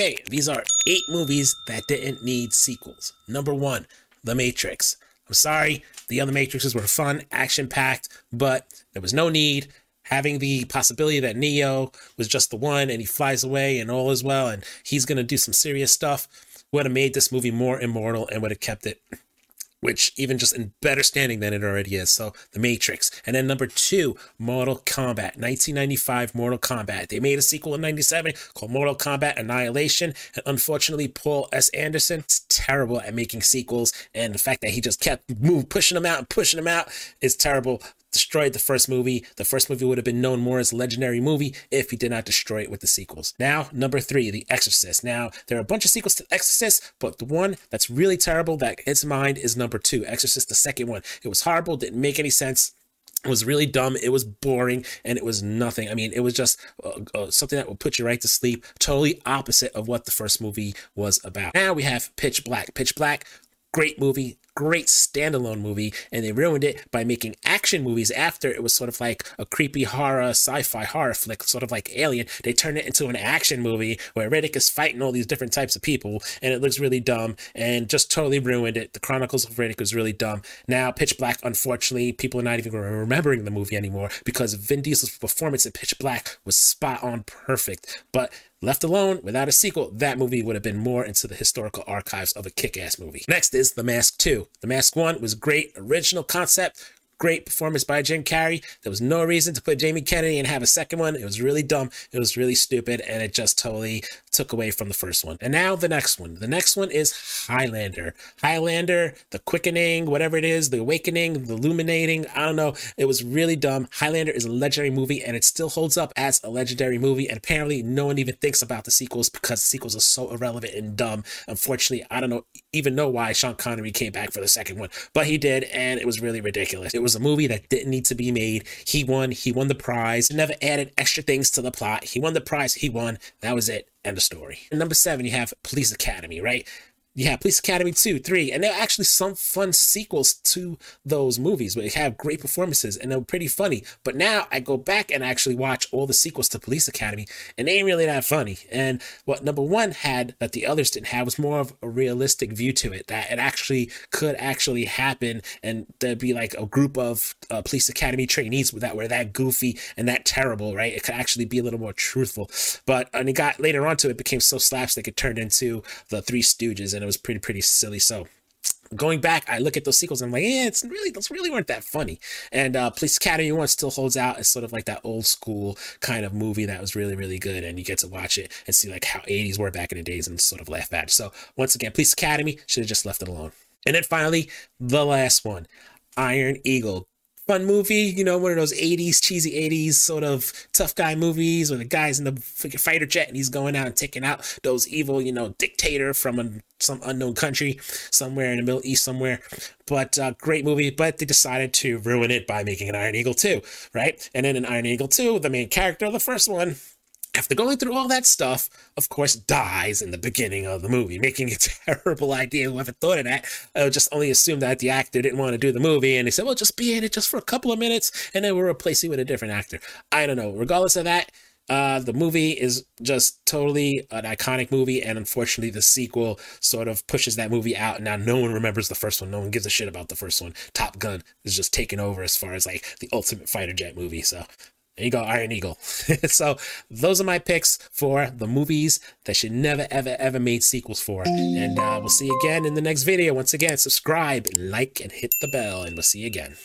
Okay, these are eight movies that didn't need sequels. Number one, The Matrix. I'm sorry, the other Matrixes were fun, action packed, but there was no need. Having the possibility that Neo was just the one and he flies away and all is well and he's going to do some serious stuff would have made this movie more immortal and would have kept it which even just in better standing than it already is. So The Matrix. And then number two, Mortal Kombat, 1995 Mortal Kombat. They made a sequel in 97 called Mortal Kombat Annihilation. And unfortunately, Paul S. Anderson is terrible at making sequels. And the fact that he just kept move, pushing them out and pushing them out is terrible destroyed the first movie. The first movie would have been known more as a legendary movie if he did not destroy it with the sequels. Now, number three, The Exorcist. Now, there are a bunch of sequels to the Exorcist, but the one that's really terrible that hits mind is number two, Exorcist, the second one. It was horrible, didn't make any sense. It was really dumb. It was boring, and it was nothing. I mean, it was just uh, uh, something that would put you right to sleep. Totally opposite of what the first movie was about. Now we have Pitch Black. Pitch Black, great movie, great standalone movie, and they ruined it by making action movies after it was sort of like a creepy horror, sci-fi horror flick, sort of like Alien. They turned it into an action movie where Riddick is fighting all these different types of people, and it looks really dumb and just totally ruined it. The Chronicles of Riddick was really dumb. Now, Pitch Black, unfortunately, people are not even remembering the movie anymore because Vin Diesel's performance in Pitch Black was spot on perfect. But Left alone, without a sequel, that movie would have been more into the historical archives of a kick ass movie. Next is The Mask 2. The Mask 1 was great, original concept, Great performance by Jim Carrey. There was no reason to put Jamie Kennedy and have a second one. It was really dumb. It was really stupid, and it just totally took away from the first one. And now the next one. The next one is Highlander. Highlander, the quickening, whatever it is, the awakening, the illuminating. I don't know. It was really dumb. Highlander is a legendary movie, and it still holds up as a legendary movie. And apparently, no one even thinks about the sequels because the sequels are so irrelevant and dumb. Unfortunately, I don't know even know why Sean Connery came back for the second one, but he did, and it was really ridiculous. It was a movie that didn't need to be made. He won. He won the prize. Never added extra things to the plot. He won the prize. He won. That was it. End of story. And number seven, you have Police Academy, right? Yeah, Police Academy 2, 3, and there are actually some fun sequels to those movies where they have great performances and they're pretty funny. But now I go back and actually watch all the sequels to Police Academy and they ain't really that funny. And what number one had that the others didn't have was more of a realistic view to it, that it actually could actually happen and there'd be like a group of uh, Police Academy trainees that were that goofy and that terrible, right? It could actually be a little more truthful. But and it got later on to it became so slapstick it turned into the Three Stooges and it was pretty pretty silly. So going back, I look at those sequels and I'm like, yeah, it's really those really weren't that funny. And uh, Police Academy one still holds out as sort of like that old school kind of movie that was really really good, and you get to watch it and see like how 80s were back in the days and sort of laugh at. It. So once again, Police Academy should have just left it alone. And then finally, the last one, Iron Eagle fun movie, you know, one of those 80s, cheesy 80s sort of tough guy movies where the guy's in the fighter jet and he's going out and taking out those evil, you know, dictator from a, some unknown country somewhere in the Middle East somewhere. But uh, great movie, but they decided to ruin it by making an Iron Eagle 2, right? And then in Iron Eagle 2, the main character of the first one after going through all that stuff, of course, dies in the beginning of the movie, making a terrible idea. Whoever thought of that I would just only assume that the actor didn't want to do the movie, and they said, "Well, just be in it just for a couple of minutes, and then we'll replace you with a different actor." I don't know. Regardless of that, uh, the movie is just totally an iconic movie, and unfortunately, the sequel sort of pushes that movie out. Now no one remembers the first one. No one gives a shit about the first one. Top Gun is just taking over as far as like the ultimate fighter jet movie. So you go, Iron Eagle. so those are my picks for the movies that should never, ever, ever made sequels for. And uh, we'll see you again in the next video. Once again, subscribe, like, and hit the bell, and we'll see you again.